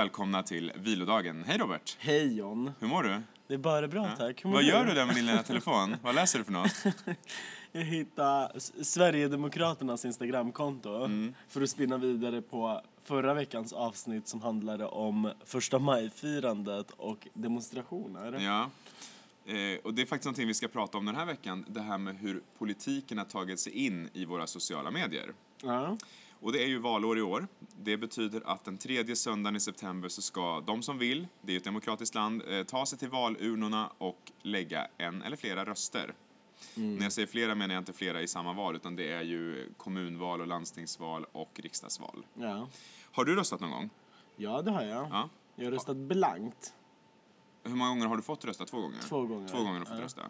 Välkomna till vilodagen. Hej Robert! Hej John. Hur mår du? Det är bara bra tack. Hur mår Vad gör du där med din lilla telefon? Vad läser du för något? Jag hittade Sverigedemokraternas Instagramkonto Mm. för att spinna vidare på förra veckans avsnitt som handlade om första maj-firandet och demonstrationer. Ja. Eh, och det är faktiskt någonting vi ska prata om den här veckan. Det här med hur politiken har tagit sig in i våra sociala medier. Ja. Och det är ju valår i år. Det betyder att den tredje söndagen i september så ska de som vill, det är ju ett demokratiskt land, eh, ta sig till valurnorna och lägga en eller flera röster. När jag säger flera menar jag inte flera i samma val, utan det är ju kommunval och landstingsval och riksdagsval. Ja. Har du röstat någon gång? ja, det har jag. Ja. Jag har röstat blankt Hur många gånger har du fått rösta? Två gånger? två gånger. Två gånger har du fått Ja. rösta.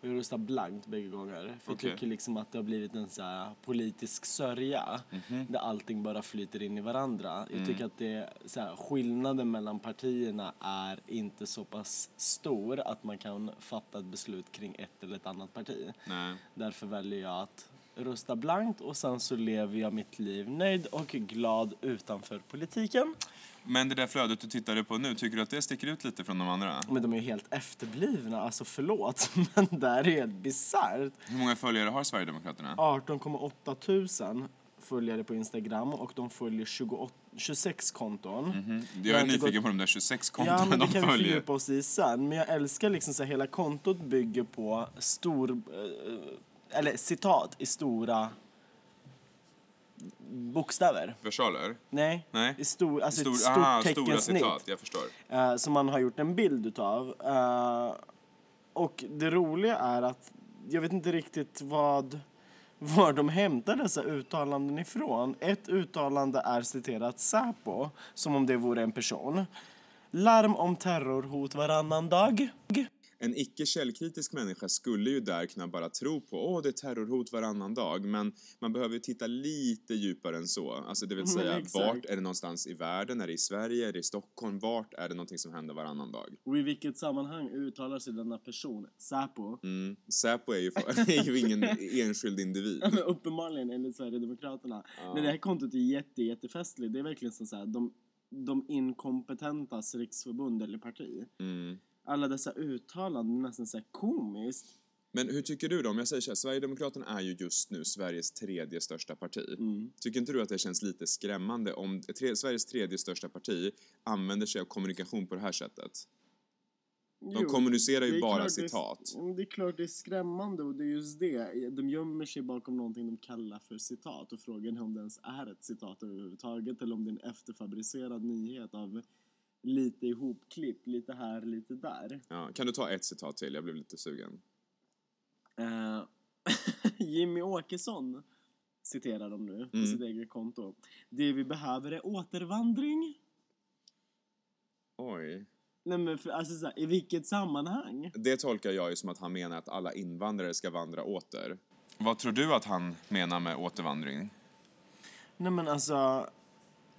Jag har röstat blankt bägge gånger. För Okej. jag tycker liksom att det har blivit en så här politisk sörja Mhm. där allting bara flyter in i varandra. Mm. Jag tycker att det, så här, skillnaden mellan partierna är inte så pass stor att man kan fatta ett beslut kring ett eller ett annat parti. Nej. Därför väljer jag att rösta blankt och sen så lever jag mitt liv nöjd och glad utanför politiken. Men det där flödet du tittade på nu, tycker du att det sticker ut lite från de andra? Men de är ju helt efterblivna, alltså förlåt, men det här är helt bisarrt. Hur många följare har Sverigedemokraterna? 18,8 tusen följare på Instagram och de följer 28, 26 konton. Mm. Jag Jag är inte nyfiken gått- på de där 26 Ja, kontona men det de kan vi följer. fördjupa oss i sen. Men jag älskar liksom så här, hela kontot bygger på stor, eh, eller citat i stora bokstäver. Versaler? Nej, Nej. i stor, alltså Stor, ett stort aha, stora teckensnitt. citat, jag förstår. eh, som man har gjort en bild utav. Eh, och det roliga är att jag vet inte riktigt vad var de hämtar dessa uttalanden ifrån. Ett uttalande är citerat Säpo, som om det vore en person. Larm om terrorhot varannan dag. En icke källkritisk människa skulle ju där kunna bara tro på åh, det är terrorhot varannan dag, men man behöver ju titta lite djupare än så. Alltså det vill Men säga, exakt. vart är det någonstans i världen? Är det i Sverige? Är det i Stockholm? Vart är det någonting som händer varannan dag? Och i vilket sammanhang uttalar sig denna person, Säpo? Mm. Säpo är ju, är ju ingen enskild individ. Ja, men uppenbarligen enligt Sverigedemokraterna. Men det här kontot är jätte, jättefestligt. Det är verkligen som så här, de, de inkompetentas riksförbund eller parti. Mm. Alla dessa uttalanden nästan så här komiskt. Men hur tycker du då? Om jag säger så här, Sverigedemokraterna är ju just nu Sveriges tredje största parti. Mm. Tycker inte du att det känns lite skrämmande om tre, Sveriges tredje största parti använder sig av kommunikation på det här sättet? De kommunicerar ju det bara det citat. är, men det är klart det är skrämmande och det är just det. De gömmer sig bakom någonting de kallar för citat och frågan är om det ens är ett citat överhuvudtaget eller om det är en efterfabricerad nyhet av lite ihopklipp, lite här, lite där. Ja, kan du ta ett citat till? Jag blev lite sugen. Eh, Jimmy Åkesson citerar de nu på Mm. sitt eget konto. Det vi behöver är återvandring. Oj. Nej men för, alltså så här, i vilket sammanhang? Det tolkar jag ju som att han menar att alla invandrare ska vandra åter. Vad tror du att han menar med återvandring? Nej men alltså...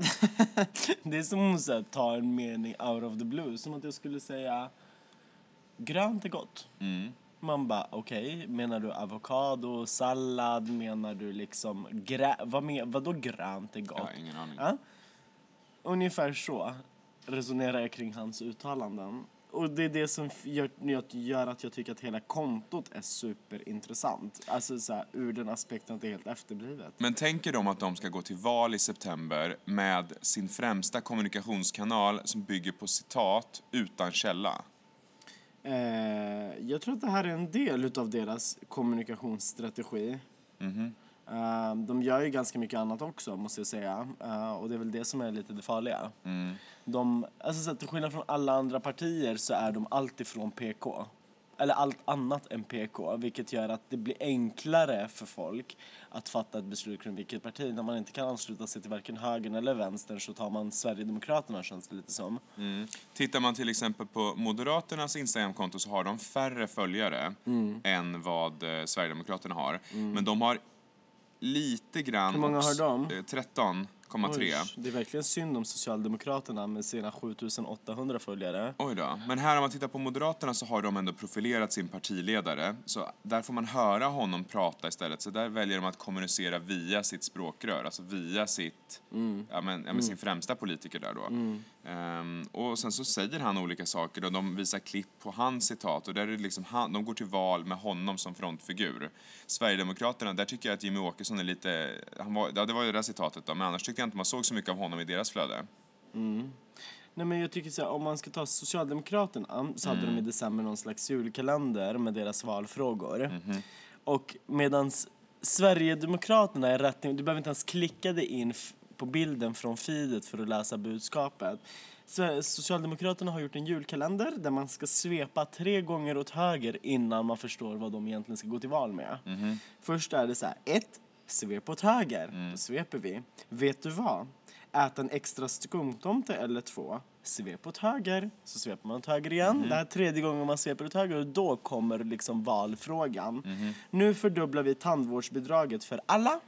det är som att så här, ta en mening out of the blue. Som att jag skulle säga grönt är gott. Mm. Man bara okej, menar du avokado, sallad, menar du liksom grä... Vad men, vadå grönt är gott? Jag har ingen aning. Ja. Ungefär så resonerar jag kring hans uttalanden. Och det är det som gör, gör att jag tycker att hela kontot är superintressant. Alltså så här, ur den aspekten att det är helt efterblivet. Men tänker de att de ska gå till val i september med sin främsta kommunikationskanal som bygger på citat utan källa? Eh, jag tror att det här är en del utav deras kommunikationsstrategi. Mhm. Eh, de gör ju ganska mycket annat också, måste jag säga. Eh, och det är väl det som är lite det farliga. Mm. De, alltså så att till skillnad från alla andra partier så är de alltifrån PK. Eller allt annat än PK, vilket gör att det blir enklare för folk att fatta ett beslut kring vilket parti. När man inte kan ansluta sig till varken högern eller vänstern så tar man Sverigedemokraterna känns det lite som. Mm. Tittar man till exempel på Moderaternas Instagramkonto så har de färre följare än vad eh, Sverigedemokraterna har. Men de har lite grann... Hur många har de? eh, 13 4,3. Oj, det är verkligen synd om Socialdemokraterna med sina 7800 följare. Oj då. Men här om man tittar på Moderaterna så har de ändå profilerat sin partiledare. Så där får man höra honom prata istället. Så där väljer de att kommunicera via sitt språkrör, alltså via sitt, ja, men, ja, men sin främsta politiker där då. Ehm, och sen så säger han olika saker och de visar klipp på hans citat och där är det liksom han, de går till val med honom som frontfigur. Sverigedemokraterna, där tycker jag att Jimmy Åkesson är lite, han var, ja, det var ju det där citatet då, men annars tyckte jag inte man såg så mycket av honom i deras flöde. Nej men jag tycker så här, om man ska ta Socialdemokraterna så hade de i december någon slags julkalender med deras valfrågor. Och medans Sverigedemokraterna är rätt, du behöver inte ens klicka dig in på bilden från feedet för att läsa budskapet. Socialdemokraterna har gjort en julkalender där man ska svepa tre gånger åt höger innan man förstår vad de egentligen ska gå till val med. Först är det så här, ett, svep åt höger. Då sveper vi. Vet du vad? Äta en extra skumtomte eller två. Svep åt höger. Så sveper man åt höger igen. Det här är tredje gången man sveper åt höger och då kommer liksom valfrågan. Nu fördubblar vi tandvårdsbidraget för alla.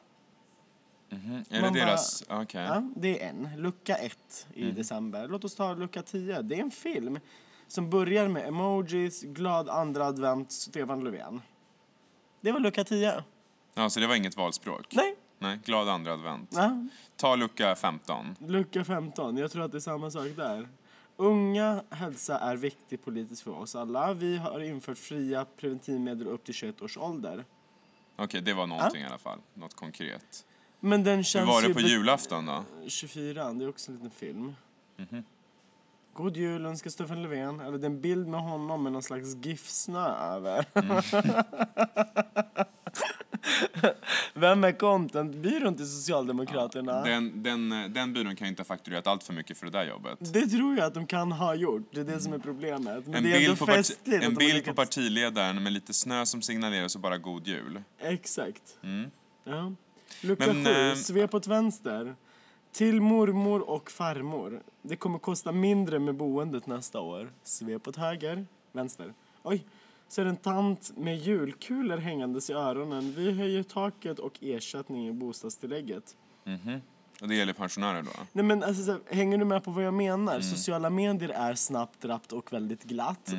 Är Man det bara- deras, okej. Ja, det är en. Lucka ett i december. Låt oss ta lucka 10. Det är en film som börjar med emojis, glad andra advent, Stefan Löfven. Det var lucka 10. Ja, så det var inget valspråk? Nej. Nej, glad andra advent. Ja, Ta lucka 15. lucka 15. Jag tror att det är samma sak där. Unga hälsa är viktig politiskt för oss alla. Vi har infört fria preventivmedel upp till 21 års ålder. Okej, det var någonting i alla fall. Något konkret. Men den Hur känns var ju det på julafton då? 24, det är också en liten film. God jul önskar Stefan Löfven. Eller det är en bild med honom med någon slags GIF-snö över. Vem är contentbyrån till Socialdemokraterna? Den, den, den byrån kan inte ha fakturerat allt för mycket för det där jobbet. Det tror jag att de kan ha gjort. Det är det som är problemet. Men En är bild, på, parti, en bild på lyckats- partiledaren med lite snö som signalerar så bara god jul. Exakt. Mm. Ja. Lucka Men, sju, eh, svep åt vänster. Till mormor och farmor. Det kommer kosta mindre med boendet nästa år. Svep åt höger, vänster. Oj, så är det en tant med julkulor hängandes i öronen. Vi höjer taket och ersättning i bostadstillägget. Mhm. Och det gäller pensionärer då? Nej men alltså, så här, hänger du med på vad jag menar? Sociala medier är snabbt, rappt och väldigt glatt.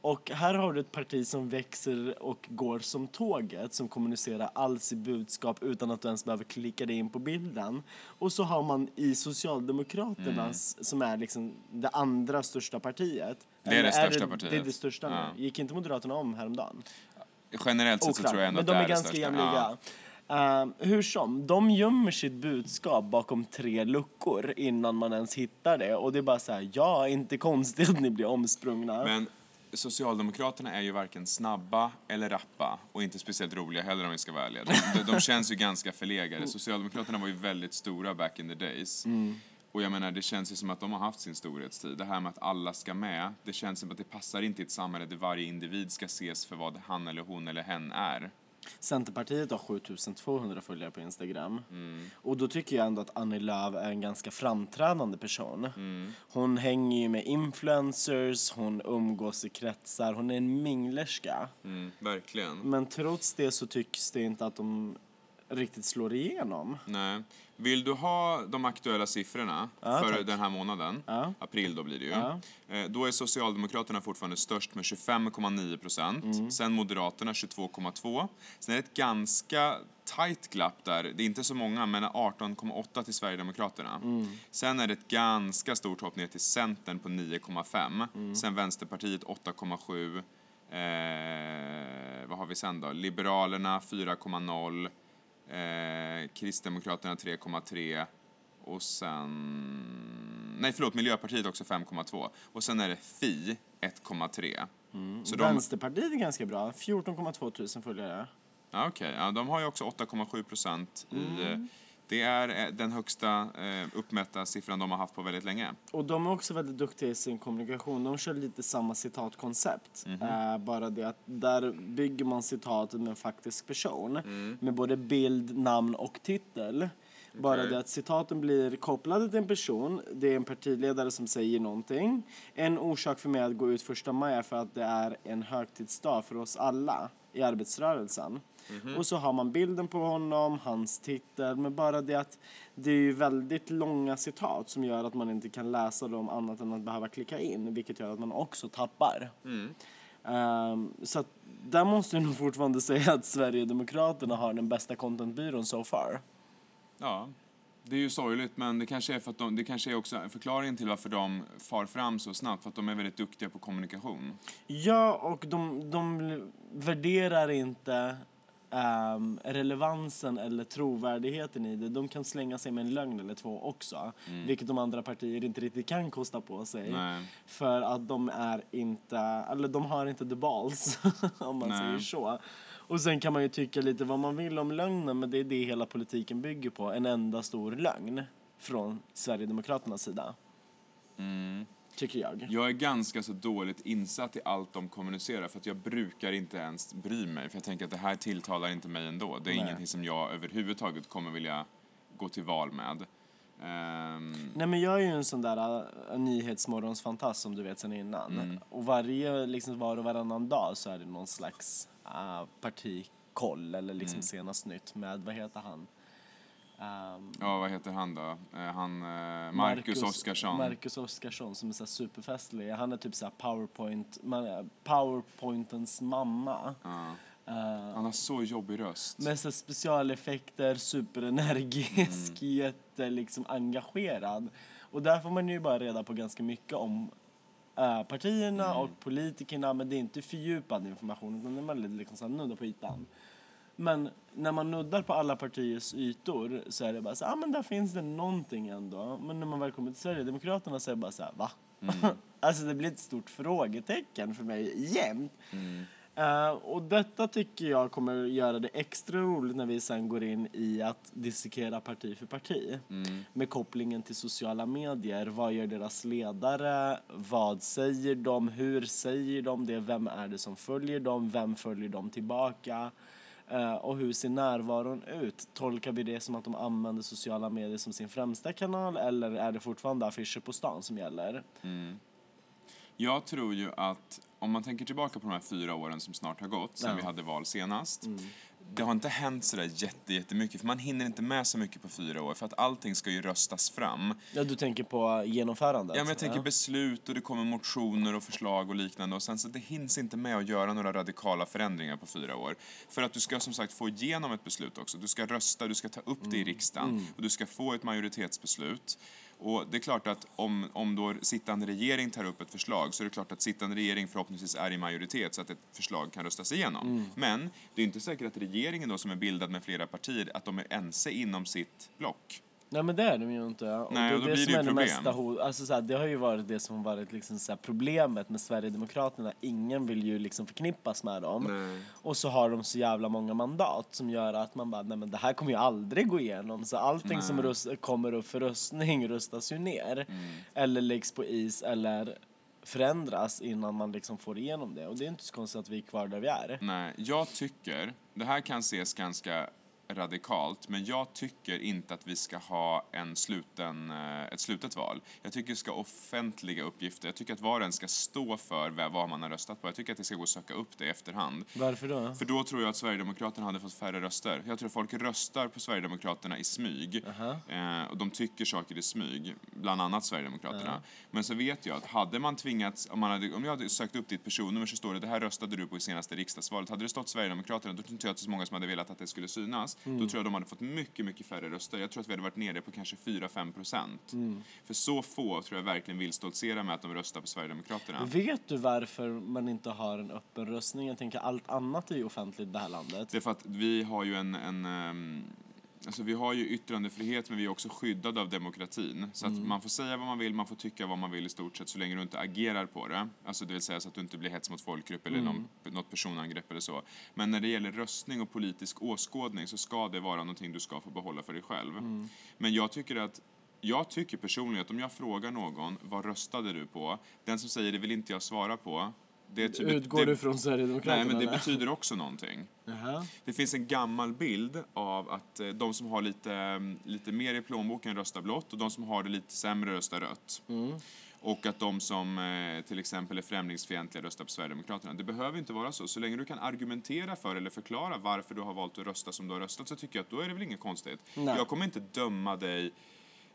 Och här har du ett parti som växer och går som tåget, som kommunicerar all sitt budskap utan att du ens behöver klicka dig in på bilden. Och så har man i Socialdemokraternas, som är liksom det andra största partiet. Det är det största det, partiet. Det är det största Ja. nu. Gick inte Moderaterna om häromdagen? Generellt sett så tror jag ändå att de det är, är det ganska största. jämlika. Uh, hur som, de gömmer sitt budskap bakom tre luckor innan man ens hittar det. Och det är bara så här, ja, inte konstigt att ni blir omsprungna. Men Socialdemokraterna är ju varken snabba eller rappa och inte speciellt roliga heller om vi ska vara ärliga. De, de, känns ju ganska förlegade. Socialdemokraterna var ju väldigt stora back in the days. Och jag menar, det känns ju som att de har haft sin storhetstid. Det här med att alla ska med, det känns som att det passar inte i ett samhälle där varje individ ska ses för vad han eller hon eller hen är. Centerpartiet har 7200 följare på Instagram. Mm. Och då tycker jag ändå att Annie Lööf är en ganska framträdande person. Mm. Hon hänger ju med influencers, hon umgås i kretsar, hon är en minglerska. Mm, verkligen. Men trots det så tycks det inte att de riktigt slår igenom. Nej. Vill du ha de aktuella siffrorna Ja, för tack. den här månaden? Ja. April då blir det ju. Ja. Eh, Då är Socialdemokraterna fortfarande störst med 25,9 procent. Mm. Sen Moderaterna 22,2. Sen är det ett ganska tight glapp där. Det är inte så många, men 18,8 till Sverigedemokraterna. Mm. Sen är det ett ganska stort hopp ner till Centern på 9,5. Mm. Sen Vänsterpartiet 8,7. Eh, vad har vi sen då? Liberalerna 4,0. Eh, Kristdemokraterna 3,3 och sen... Nej, förlåt, Miljöpartiet också 5,2. Och sen är det Fi 1,3. Så de... Vänsterpartiet är ganska bra, 14,2 tusen följare. Ja, okej. Ja, de har ju också 8,7 procent i... Mm. Det är eh, den högsta eh, uppmätta siffran de har haft på väldigt länge. Och de är också väldigt duktiga i sin kommunikation. De kör lite samma citatkoncept. Mhm. Eh, bara det att där bygger man citatet med en faktisk person. Mm. Med både bild, namn och titel. Bara det att citaten blir kopplade till en person. Det är en partiledare som säger någonting. En orsak för mig att gå ut första maj är för att det är en högtidsdag för oss alla i arbetsrörelsen. Och så har man bilden på honom, hans titel, men bara det att det är ju väldigt långa citat som gör att man inte kan läsa dem annat än att behöva klicka in, vilket gör att man också tappar. Ehm, så att där måste jag nog fortfarande säga att Sverigedemokraterna har den bästa contentbyrån so far. Ja, det är ju sorgligt, men det kanske är för att de, det kanske är också förklaringen till varför de far fram så snabbt, för att de är väldigt duktiga på kommunikation. Ja, och de, de värderar inte ehm, relevansen eller trovärdigheten i det. De kan slänga sig med en lögn eller två också, vilket de andra partier inte riktigt kan kosta på sig. Nej. För att de är inte, eller de har inte the balls, om man Nej. säger så. Och sen kan man ju tycka lite vad man vill om lögnen, men det är det hela politiken bygger på. En enda stor lögn från Sverigedemokraternas sida. Tycker jag. Jag är ganska så dåligt insatt i allt de kommunicerar för att jag brukar inte ens bry mig för jag tänker att det här tilltalar inte mig ändå. Det är Nej. ingenting som jag överhuvudtaget kommer vilja gå till val med. Ehm, Nej men jag är ju en sån där uh, nyhetsmorgonsfantast som du vet sen innan. Och varje, liksom var och varannan dag så är det någon slags uh, partikoll eller liksom senaste nytt med, vad heter han? Um, ja, vad heter han då? Eh, han, eh, Marcus Oskarsson. Marcus Oskarsson som är så superfestlig. Han är typ så powerpoint, man, powerpointens mamma. Ja. Uh, Han har så jobbig röst. med så specialeffekter, superenergisk, jätte liksom engagerad. Och där får man ju bara reda på ganska mycket om äh, partierna och politikerna men det är inte fördjupad information utan det är väldigt liksom så här på ytan. Men när man nuddar på alla partiers ytor så är det bara så ah, men där finns det någonting ändå. Men när man väl kommer till Sverigedemokraterna så är det bara så här, va? alltså det blir ett stort frågetecken för mig jämt. Eh, och detta tycker jag kommer göra det extra roligt när vi sen går in i att dissekera parti för parti. Med kopplingen till sociala medier. Vad gör deras ledare? Vad säger de? Hur säger de det? Vem är det som följer dem? Vem följer dem tillbaka? Eh, och hur ser närvaron ut? Tolkar vi det som att de använder sociala medier som sin främsta kanal eller är det fortfarande affischer på stan som gäller? Jag tror ju att om man tänker tillbaka på de här fyra åren som snart har gått sen Ja. vi hade val senast. Det har inte hänt sådär jätte, jättemycket för man hinner inte med så mycket på fyra år för att allting ska ju röstas fram. Ja, du tänker på genomförandet? Ja, men jag tänker beslut och det kommer motioner och förslag och liknande och sen så det hinns inte med att göra några radikala förändringar på fyra år. För att du ska som sagt få igenom ett beslut också. Du ska rösta, du ska ta upp det i riksdagen och du ska få ett majoritetsbeslut. Och det är klart att om, om då sittande regering tar upp ett förslag så är det klart att sittande regering förhoppningsvis är i majoritet så att ett förslag kan röstas igenom. Men det är inte säkert att regeringen då som är bildad med flera partier, att de är ense inom sitt block. Nej men det är de ju inte. Och Nej, det är och då det blir som det ju problem. hot. Alltså, så här, det har ju varit det som har varit liksom, så här, problemet med Sverigedemokraterna. Ingen vill ju liksom förknippas med dem. Nej. Och så har de så jävla många mandat som gör att man bara, nej men det här kommer ju aldrig gå igenom. Så allting som röst, kommer upp för röstning röstas ju ner. Mm. Eller läggs på is eller förändras innan man liksom får igenom det. Och det är inte så konstigt att vi är kvar där vi är. Nej, jag tycker, det här kan ses ganska radikalt, men jag tycker inte att vi ska ha en sluten, eh, ett slutet val. Jag tycker vi ska ha offentliga uppgifter. Jag tycker att var och en ska stå för vad man har röstat på. Jag tycker att det ska gå att söka upp det i efterhand. Varför då? För då tror jag att Sverigedemokraterna hade fått färre röster. Jag tror att folk röstar på Sverigedemokraterna i smyg. Eh, och de tycker saker i smyg, bland annat Sverigedemokraterna. Men så vet jag att hade man tvingats, om, man hade, om jag hade sökt upp ditt personnummer så står det det här röstade du på i senaste riksdagsvalet. Hade det stått Sverigedemokraterna då tror inte jag att det är så många som hade velat att det skulle synas. Då tror jag de hade fått mycket, mycket färre röster. Jag tror att vi hade varit nere på kanske 4-5 procent. För så få tror jag verkligen vill stoltsera med att de röstar på Sverigedemokraterna. Vet du varför man inte har en öppen röstning? Jag tänker allt annat är ju offentligt i det här landet. Det är för att vi har ju en, en ehm, Alltså vi har ju yttrandefrihet men vi är också skyddade av demokratin. Så att man får säga vad man vill, man får tycka vad man vill i stort sett så länge du inte agerar på det. Alltså det vill säga så att du inte blir hets mot folkgrupp eller någon, något personangrepp eller så. Men när det gäller röstning och politisk åskådning så ska det vara någonting du ska få behålla för dig själv. Men jag tycker att jag tycker personligen att om jag frågar någon vad röstade du på? Den som säger det vill inte jag svara på. Det, typ- Utgår det, du från Sverigedemokraterna? Nej, men det eller? betyder också någonting. Jaha. Det finns en gammal bild av att eh, de som har lite, eh, lite mer i plånboken röstar blått och de som har det lite sämre röstar rött. och att de som eh, till exempel är främlingsfientliga röstar på Sverigedemokraterna. Det behöver inte vara så. Så länge du kan argumentera för eller förklara varför du har valt att rösta som du har röstat så tycker jag att då är det väl inget konstigt. Nej. Jag kommer inte döma dig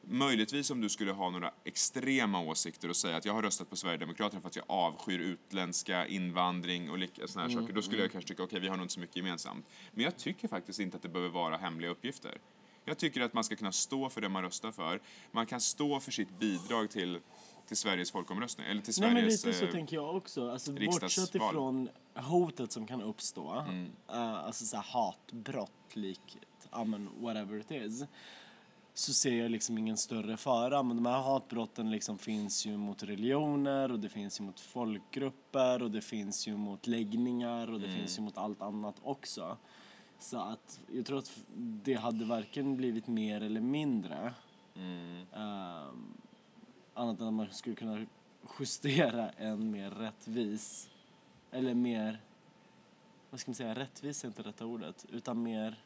Möjligtvis om du skulle ha några extrema åsikter och säga att jag har röstat på Sverigedemokraterna för att jag avskyr utländska invandring och lika, såna här Mm, saker. Då skulle jag kanske tycka, okej, vi har nog inte så mycket gemensamt. Men jag tycker faktiskt inte att det behöver vara hemliga uppgifter. Jag tycker att man ska kunna stå för det man röstar för. Man kan stå för sitt bidrag till, till Sveriges folkomröstning, eller till Nej men Sveriges... lite så eh, tänker jag också. Alltså, bortsett riksdagsval. ifrån hotet som kan uppstå, Mm. eh, alltså så här hatbrott likt, ja men whatever it is, så ser jag liksom ingen större fara. Men de här hatbrotten liksom finns ju mot religioner och det finns ju mot folkgrupper och det finns ju mot läggningar och det Mm. finns ju mot allt annat också. Så att jag tror att det hade varken blivit mer eller mindre. mm. Ehm, annat än att man skulle kunna justera en mer rättvis, eller mer, vad ska man säga, rättvis är inte rätta ordet, utan mer,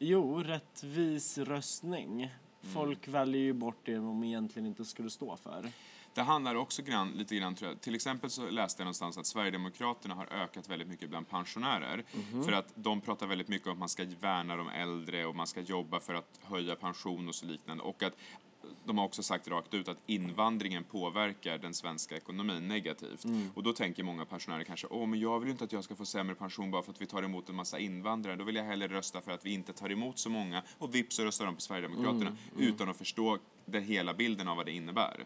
jo, rättvis röstning. Folk väljer ju bort det de egentligen inte skulle stå för. Det handlar också grann, lite grann, tror jag. Till exempel så läste jag någonstans att Sverigedemokraterna har ökat väldigt mycket bland pensionärer. För att de pratar väldigt mycket om att man ska värna de äldre och man ska jobba för att höja pension och så liknande. Och att de har också sagt rakt ut att invandringen påverkar den svenska ekonomin negativt. Och då tänker många pensionärer kanske, åh men jag vill ju inte att jag ska få sämre pension bara för att vi tar emot en massa invandrare. Då vill jag hellre rösta för att vi inte tar emot så många och vips så röstar de på Sverigedemokraterna utan att förstå den hela bilden av vad det innebär.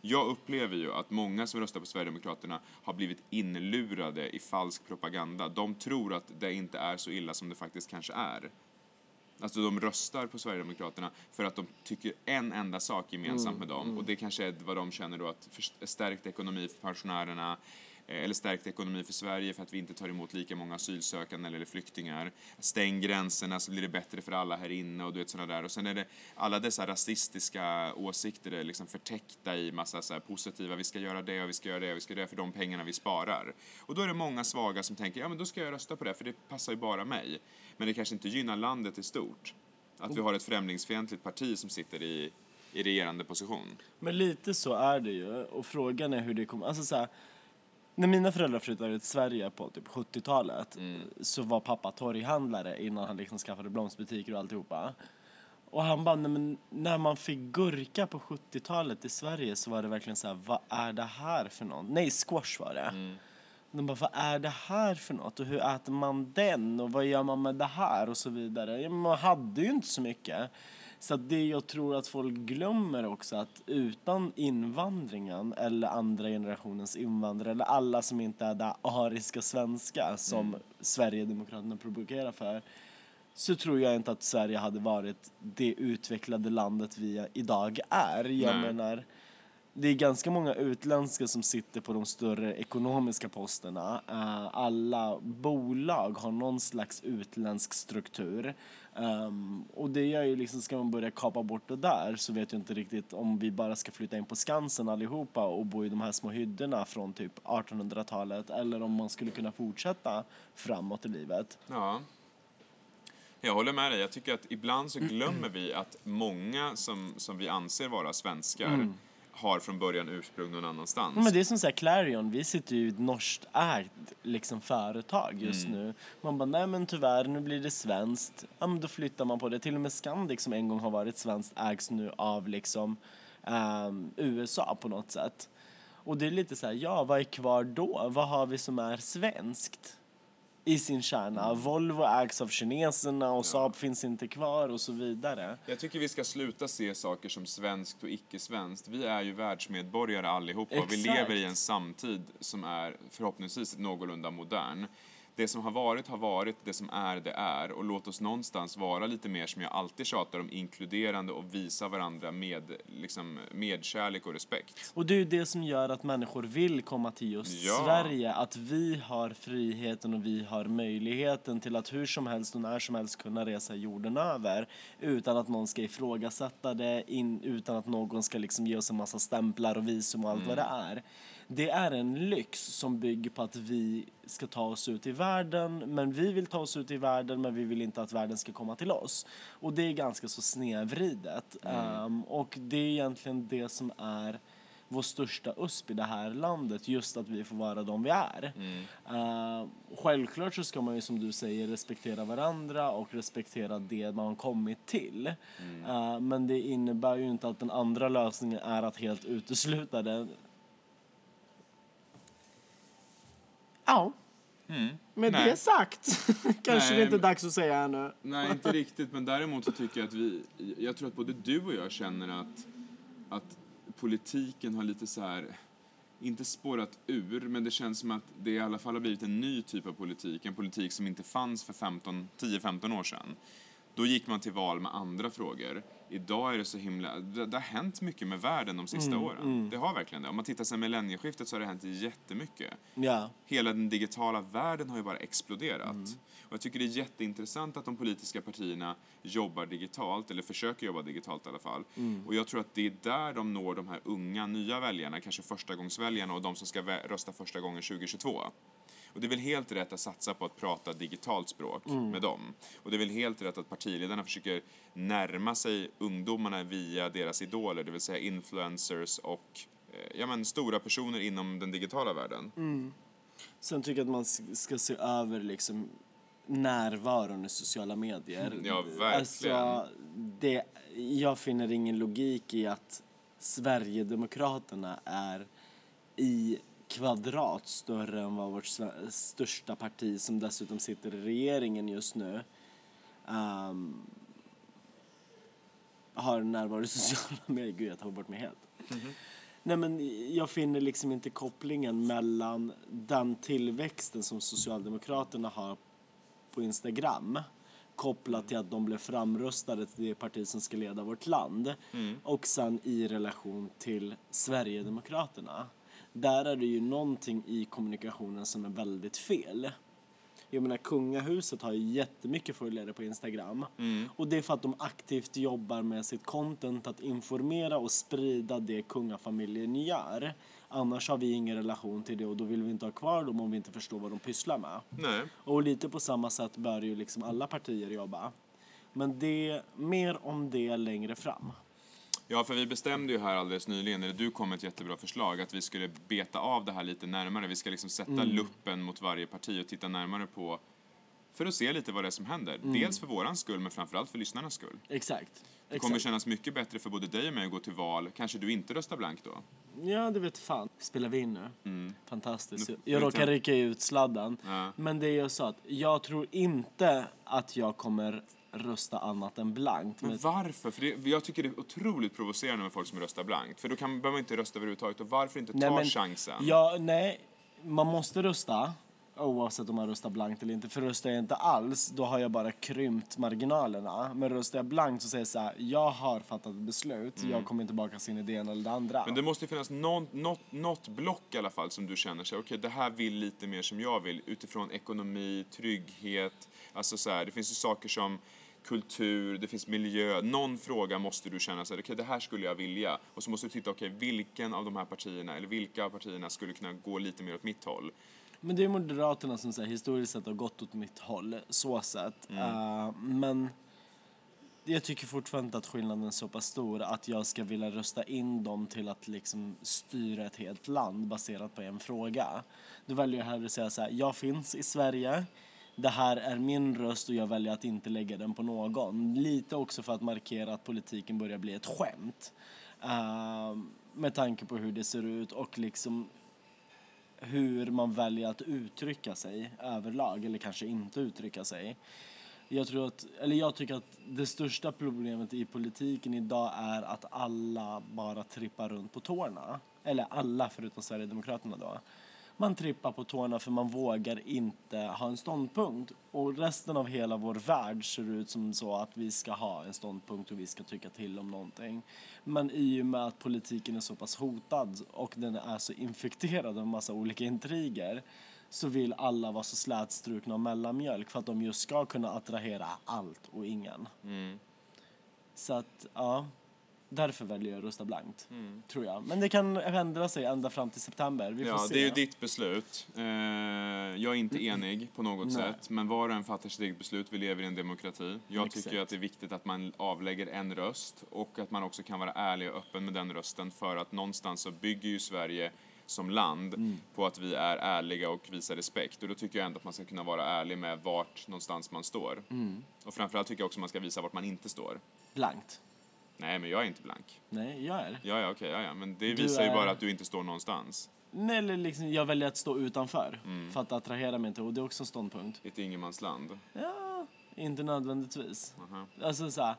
Jag upplever ju att många som röstar på Sverigedemokraterna har blivit inlurade i falsk propaganda. De tror att det inte är så illa som det faktiskt kanske är. Alltså de röstar på Sverigedemokraterna för att de tycker en enda sak gemensamt med dem. och det kanske är vad de känner då att stärkt ekonomi för pensionärerna Eh, eller stärkt ekonomi för Sverige för att vi inte tar emot lika många asylsökande eller flyktingar. Stäng gränserna så blir det bättre för alla här inne och du vet sådana där. Och sen är det alla dessa rasistiska åsikter är liksom förtäckta i massa så här positiva, vi ska göra det och vi ska göra det och vi ska göra det för de pengarna vi sparar. Och då är det många svaga som tänker, ja men då ska jag rösta på det för det passar ju bara mig. Men det kanske inte gynnar landet i stort. Att vi har ett främlingsfientligt parti som sitter i, i regerande position. Men lite så är det ju. Och frågan är hur det kommer... Alltså så här, när mina föräldrar flyttade till Sverige på typ 70-talet så var pappa torghandlare innan han liksom skaffade blomsterbutiker och alltihopa. Och han bara, nej, men när man fick gurka på 70-talet i Sverige så var det verkligen så här, vad är det här för något? Nej, squash var det. De bara, vad är det här för något? Och hur äter man den? Och vad gör man med det här? Och så vidare. Ja, man hade ju inte så mycket. Så det jag tror att folk glömmer också att utan invandringen eller andra generationens invandrare eller alla som inte är det ariska svenska som Sverigedemokraterna propagerar för så tror jag inte att Sverige hade varit det utvecklade landet vi idag är. Jag Nej. menar, det är ganska många utländska som sitter på de större ekonomiska posterna. Eh, alla bolag har någon slags utländsk struktur. Ehm, och det gör ju liksom, ska man börja kapa bort det där så vet jag inte riktigt om vi bara ska flytta in på Skansen allihopa och bo i de här små hyddorna från typ 1800-talet eller om man skulle kunna fortsätta framåt i livet. Ja. Jag håller med dig. Jag tycker att ibland så glömmer vi att många som, som vi anser vara svenskar har från början ursprung någon annanstans. Ja, men det är som här, Clarion, vi sitter ju i ett norskt ägt liksom, företag just Mm. nu. Man bara, nej men tyvärr, nu blir det svenskt. Ja men då flyttar man på det. Till och med Scandic som en gång har varit svenskt ägs nu av liksom ehm, USA på något sätt. Och det är lite så här, ja vad är kvar då? Vad har vi som är svenskt? I sin kärna. Mm. Volvo ägs av kineserna och Saab finns inte kvar och så vidare. Jag tycker vi ska sluta se saker som svenskt och icke-svenskt. Vi är ju världsmedborgare allihopa och vi Exakt. lever i en samtid som är förhoppningsvis någorlunda modern. Det som har varit har varit, det som är det är och låt oss någonstans vara lite mer som jag alltid tjatar om, inkluderande och visa varandra med liksom, medkärlek och respekt. Och det är ju det som gör att människor vill komma till just Ja. Sverige. Att vi har friheten och vi har möjligheten till att hur som helst och när som helst kunna resa jorden över. Utan att någon ska ifrågasätta det, in, utan att någon ska liksom ge oss en massa stämplar och visum och allt vad det är. Det är en lyx som bygger på att vi ska ta oss ut i världen, men vi vill ta oss ut i världen, men vi vill inte att världen ska komma till oss. Och det är ganska så snedvridet. Um, och det är egentligen det som är vår största USP i det här landet, just att vi får vara de vi är. Uh, självklart så ska man ju som du säger respektera varandra och respektera det man kommit till. Uh, men det innebär ju inte att den andra lösningen är att helt utesluta den. Ja. Med Nej. det sagt kanske Nej, det inte är dags att säga ännu. Nej, inte riktigt. Men däremot så tycker jag att vi... Jag tror att både du och jag känner att, att politiken har lite så här... Inte spårat ur, men det känns som att det i alla fall har blivit en ny typ av politik. En politik som inte fanns för 15 10-15 år sedan. Då gick man till val med andra frågor. Idag är det så himla... Det, det har hänt mycket med världen de sista åren. Det har verkligen det. Om man tittar sen millennieskiftet så har det hänt jättemycket Ja. hela den digitala världen har ju bara exploderat. Och jag tycker det är jätteintressant att de politiska partierna jobbar digitalt, eller försöker jobba digitalt i alla fall. Och jag tror att det är där de når de här unga, nya väljarna, kanske förstagångsväljarna och de som ska rösta första gången 2022. Och det är väl helt rätt att satsa på att prata digitalt språk med dem. Och det är väl helt rätt att partiledarna försöker närma sig ungdomarna via deras idoler, det vill säga influencers och eh, ja, men, stora personer inom den digitala världen. Sen tycker jag att man ska se över liksom närvaron i sociala medier. Ja, verkligen. Alltså, det, jag finner ingen logik i att Sverigedemokraterna är i kvadrat större än vad vårt största parti som dessutom sitter i regeringen just nu ehm, har närvaro i sociala medier. Gud, jag tar bort mig helt. Nej men jag finner liksom inte kopplingen mellan den tillväxten som Socialdemokraterna har på Instagram kopplat till att de blev framröstade till det parti som ska leda vårt land och sen i relation till Sverigedemokraterna. Där är det ju någonting i kommunikationen som är väldigt fel. Jag menar kungahuset har ju jättemycket följare på Instagram. Och det är för att de aktivt jobbar med sitt content att informera och sprida det kungafamiljen gör. Annars har vi ingen relation till det och då vill vi inte ha kvar dem om vi inte förstår vad de pysslar med. Nej. Och lite på samma sätt bör ju liksom alla partier jobba. Men det, mer om det längre fram. Ja, för vi bestämde ju här alldeles nyligen, eller du kom med ett jättebra förslag, att vi skulle beta av det här lite närmare. Vi ska liksom sätta luppen mot varje parti och titta närmare på, för att se lite vad det är som händer. Dels för våran skull, men framförallt för lyssnarnas skull. Exakt. Det kommer Exakt. kännas mycket bättre för både dig och mig att gå till val. Kanske du inte röstar blankt då? Ja, det vet fan. Spelar vi in nu? Fantastiskt. Nu- Jag råkar rycka ut sladden. Ja. Men det jag sa, att jag tror inte att jag kommer rösta annat än blankt. Men Men, varför? För det, jag tycker det är otroligt provocerande med folk som röstar blankt. För då kan, behöver man inte rösta överhuvudtaget. Och varför inte ta nej, men, chansen? Ja, nej, man måste rösta. Oavsett om man röstar blankt eller inte. För röstar jag inte alls, då har jag bara krympt marginalerna. Men röstar jag blankt så säger jag så här, jag har fattat ett beslut. Jag kommer inte baka sin ena eller det andra. Mm. Men det måste ju finnas någon, något, något block i alla fall som du känner sig, okej det här vill lite mer som jag vill utifrån ekonomi, trygghet, alltså så här, det finns ju saker som kultur, det finns miljö, någon fråga måste du känna så här, okej det här skulle jag vilja och så måste du titta, okej vilken av de här partierna eller vilka av partierna skulle kunna gå lite mer åt mitt håll? Men det är Moderaterna som så här, historiskt sett har gått åt mitt håll, så sett. Eh, men jag tycker fortfarande att skillnaden är så pass stor att jag ska vilja rösta in dem till att liksom styra ett helt land baserat på en fråga. Då väljer jag hellre att säga så här, jag finns i Sverige, det här är min röst och jag väljer att inte lägga den på någon. Lite också för att markera att politiken börjar bli ett skämt. Uh, med tanke på hur det ser ut och liksom hur man väljer att uttrycka sig överlag eller kanske inte uttrycka sig. Jag tror att, eller jag tycker att det största problemet i politiken idag är att alla bara trippar runt på tårna. Eller alla förutom Sverigedemokraterna då. Man trippar på tårna för man vågar inte ha en ståndpunkt. Och resten av hela vår värld ser ut som så att vi ska ha en ståndpunkt och vi ska tycka till om någonting. Men i och med att politiken är så pass hotad och den är så infekterad av en massa olika intriger så vill alla vara så slätstrukna och mellanmjölk för att de just ska kunna attrahera allt och ingen. Så att, ja. Därför väljer jag att rösta blankt. Tror jag. Men det kan ändra sig ända fram till september. Vi får Ja, se. det är ju ditt beslut. Eh, jag är inte enig på något Nej. sätt, men var och en fattar sitt eget beslut. Vi lever i en demokrati. Jag Exakt. tycker att det är viktigt att man avlägger en röst och att man också kan vara ärlig och öppen med den rösten för att någonstans så bygger ju Sverige som land Mm. på att vi är ärliga och visar respekt. Och då tycker jag ändå att man ska kunna vara ärlig med vart någonstans man står. Mm. Och framförallt tycker jag också att man ska visa vart man inte står. Blankt. Nej, men jag är inte blank. Nej, jag är. Ja, ja, okej, ja, ja. Men det Du visar ju är- bara att du inte står någonstans. Nej, eller liksom, jag väljer att stå utanför. Mm. För att attrahera mig inte. Och det är också en ståndpunkt. Ett ingenmansland. Ja, inte nödvändigtvis. Aha. Alltså så här,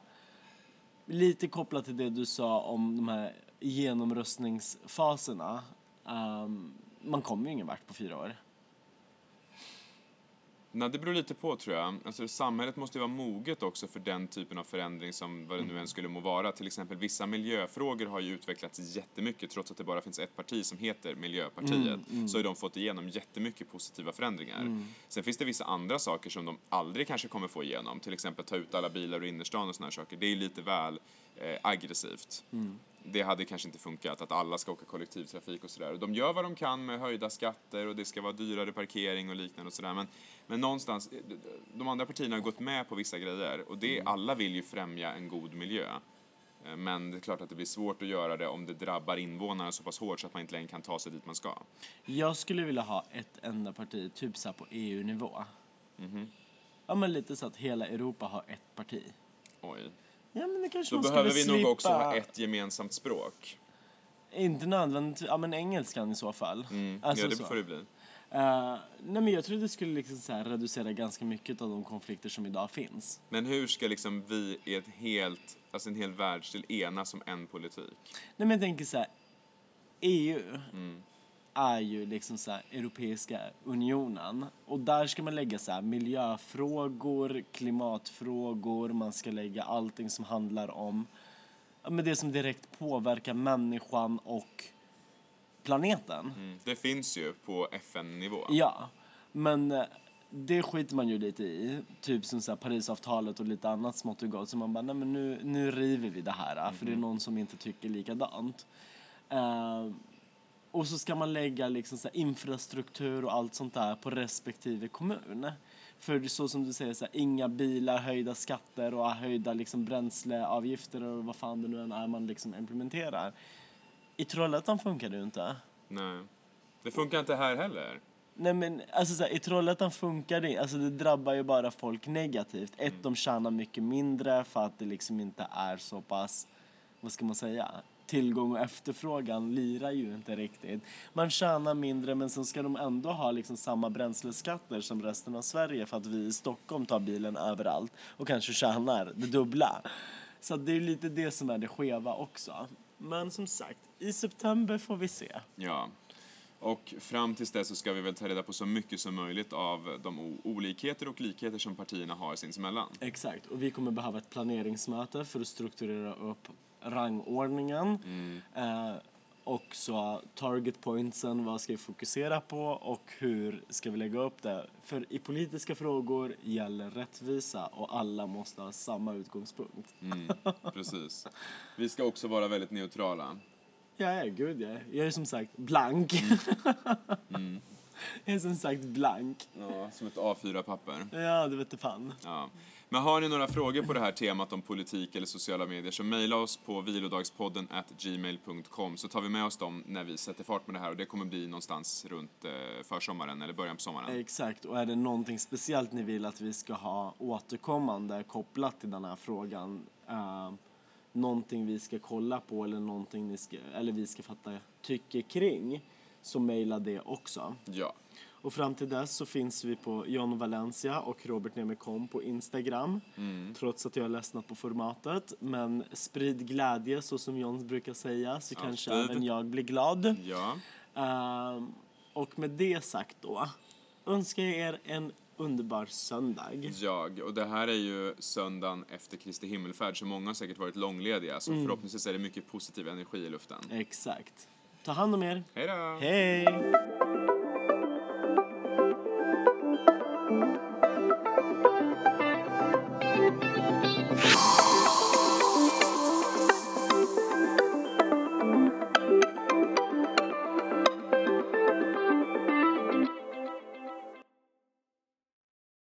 lite kopplat till det du sa om de här genomröstningsfaserna. Ehm, man kommer ju ingen vart på fyra år. Nej, det beror lite på tror jag. Alltså, samhället måste ju vara moget också för den typen av förändring som vad det nu än skulle må vara. Till exempel vissa miljöfrågor har ju utvecklats jättemycket trots att det bara finns ett parti som heter Miljöpartiet. Så har de fått igenom jättemycket positiva förändringar. Sen finns det vissa andra saker som de aldrig kanske kommer få igenom. Till exempel ta ut alla bilar ur innerstan och här saker. Det är lite väl eh, aggressivt. Det hade kanske inte funkat att alla ska åka kollektivtrafik och sådär. De gör vad de kan med höjda skatter och det ska vara dyrare parkering och liknande och sådär. Men, men någonstans, de andra partierna har gått med på vissa grejer och det, alla vill ju främja en god miljö. Eh, Men det är klart att det blir svårt att göra det om det drabbar invånarna så pass hårt så att man inte längre kan ta sig dit man ska. Jag skulle vilja ha ett enda parti, typ så på EU-nivå. Mhm. Ja, men lite så att hela Europa har ett parti. Oj. Ja, men det kanske Då man behöver vi nog slippa. också ha ett gemensamt språk. Inte nödvändigtvis, ja men engelskan i så fall. Mm. Alltså ja, det så. får det bli. Eh, nej men jag tror det skulle liksom så här reducera ganska mycket av de konflikter som idag finns. Men hur ska liksom vi i ett helt, alltså en hel världsdel enas som en politik? Nej men jag tänker så här, EU Mm. Är ju liksom så här Europeiska unionen och där ska man lägga så här miljöfrågor, klimatfrågor, man ska lägga allting som handlar om men det som direkt påverkar människan och planeten. Mm. Det finns ju på FN-nivå. Ja, men eh, det skiter man ju lite i. Typ som så här Parisavtalet och lite annat smått och gott. Så man bara, nej men nu, nu river vi det här. För det är någon som inte tycker likadant. Eh, och så ska man lägga liksom så infrastruktur och allt sånt där på respektive kommun. För så som du säger, så här, inga bilar, höjda skatter och höjda liksom bränsleavgifter och vad fan det nu än är man liksom implementerar. I Trollhättan funkar det ju inte. Nej. Det funkar inte här heller. Nej men alltså så här, i Trollhättan funkar det alltså det drabbar ju bara folk negativt. Ett, de tjänar mycket mindre för att det liksom inte är så pass, vad ska man säga, tillgång och efterfrågan lirar ju inte riktigt. Man tjänar mindre men sen ska de ändå ha liksom samma bränsleskatter som resten av Sverige för att vi i Stockholm tar bilen överallt och kanske tjänar det dubbla. Så det är lite det som är det skeva också. Men som sagt, i september får vi se. Ja. Och fram tills dess så ska vi väl ta reda på så mycket som möjligt av de olikheter och likheter som partierna har sinsemellan. Exakt, och vi kommer behöva ett planeringsmöte för att strukturera upp rangordningen. Eh, och så target pointsen, vad ska vi fokusera på och hur ska vi lägga upp det? För i politiska frågor gäller rättvisa och alla måste ha samma utgångspunkt. Mm, precis. Vi ska också vara väldigt neutrala. Ja, ja, gud ja. Jag är som sagt blank. Jag är som sagt blank. Ja, som ett A4-papper. Ja, det vete fan. Ja. Men har ni några frågor på det här temat om politik eller sociala medier så mejla oss på vilodagspodden gmail.com så tar vi med oss dem när vi sätter fart med det här och det kommer bli någonstans runt eh, försommaren eller början på sommaren. Exakt, och är det någonting speciellt ni vill att vi ska ha återkommande kopplat till den här frågan, eh, någonting vi ska kolla på eller någonting ni ska, eller vi ska fatta tycke kring, så mejla det också. Ja. Och fram till dess så finns vi på John Valencia och Robert Nemekom på Instagram. Trots att jag har ledsnat på formatet. Men sprid glädje så som John brukar säga så kanske Alltid. även jag blir glad. Ja. Ehm, och med det sagt då önskar jag er en underbar söndag. Jag. Och det här är ju söndagen efter Kristi himmelfärd så många har säkert varit långlediga så förhoppningsvis är det mycket positiv energi i luften. Exakt. Ta hand om er. Hej då! Hej!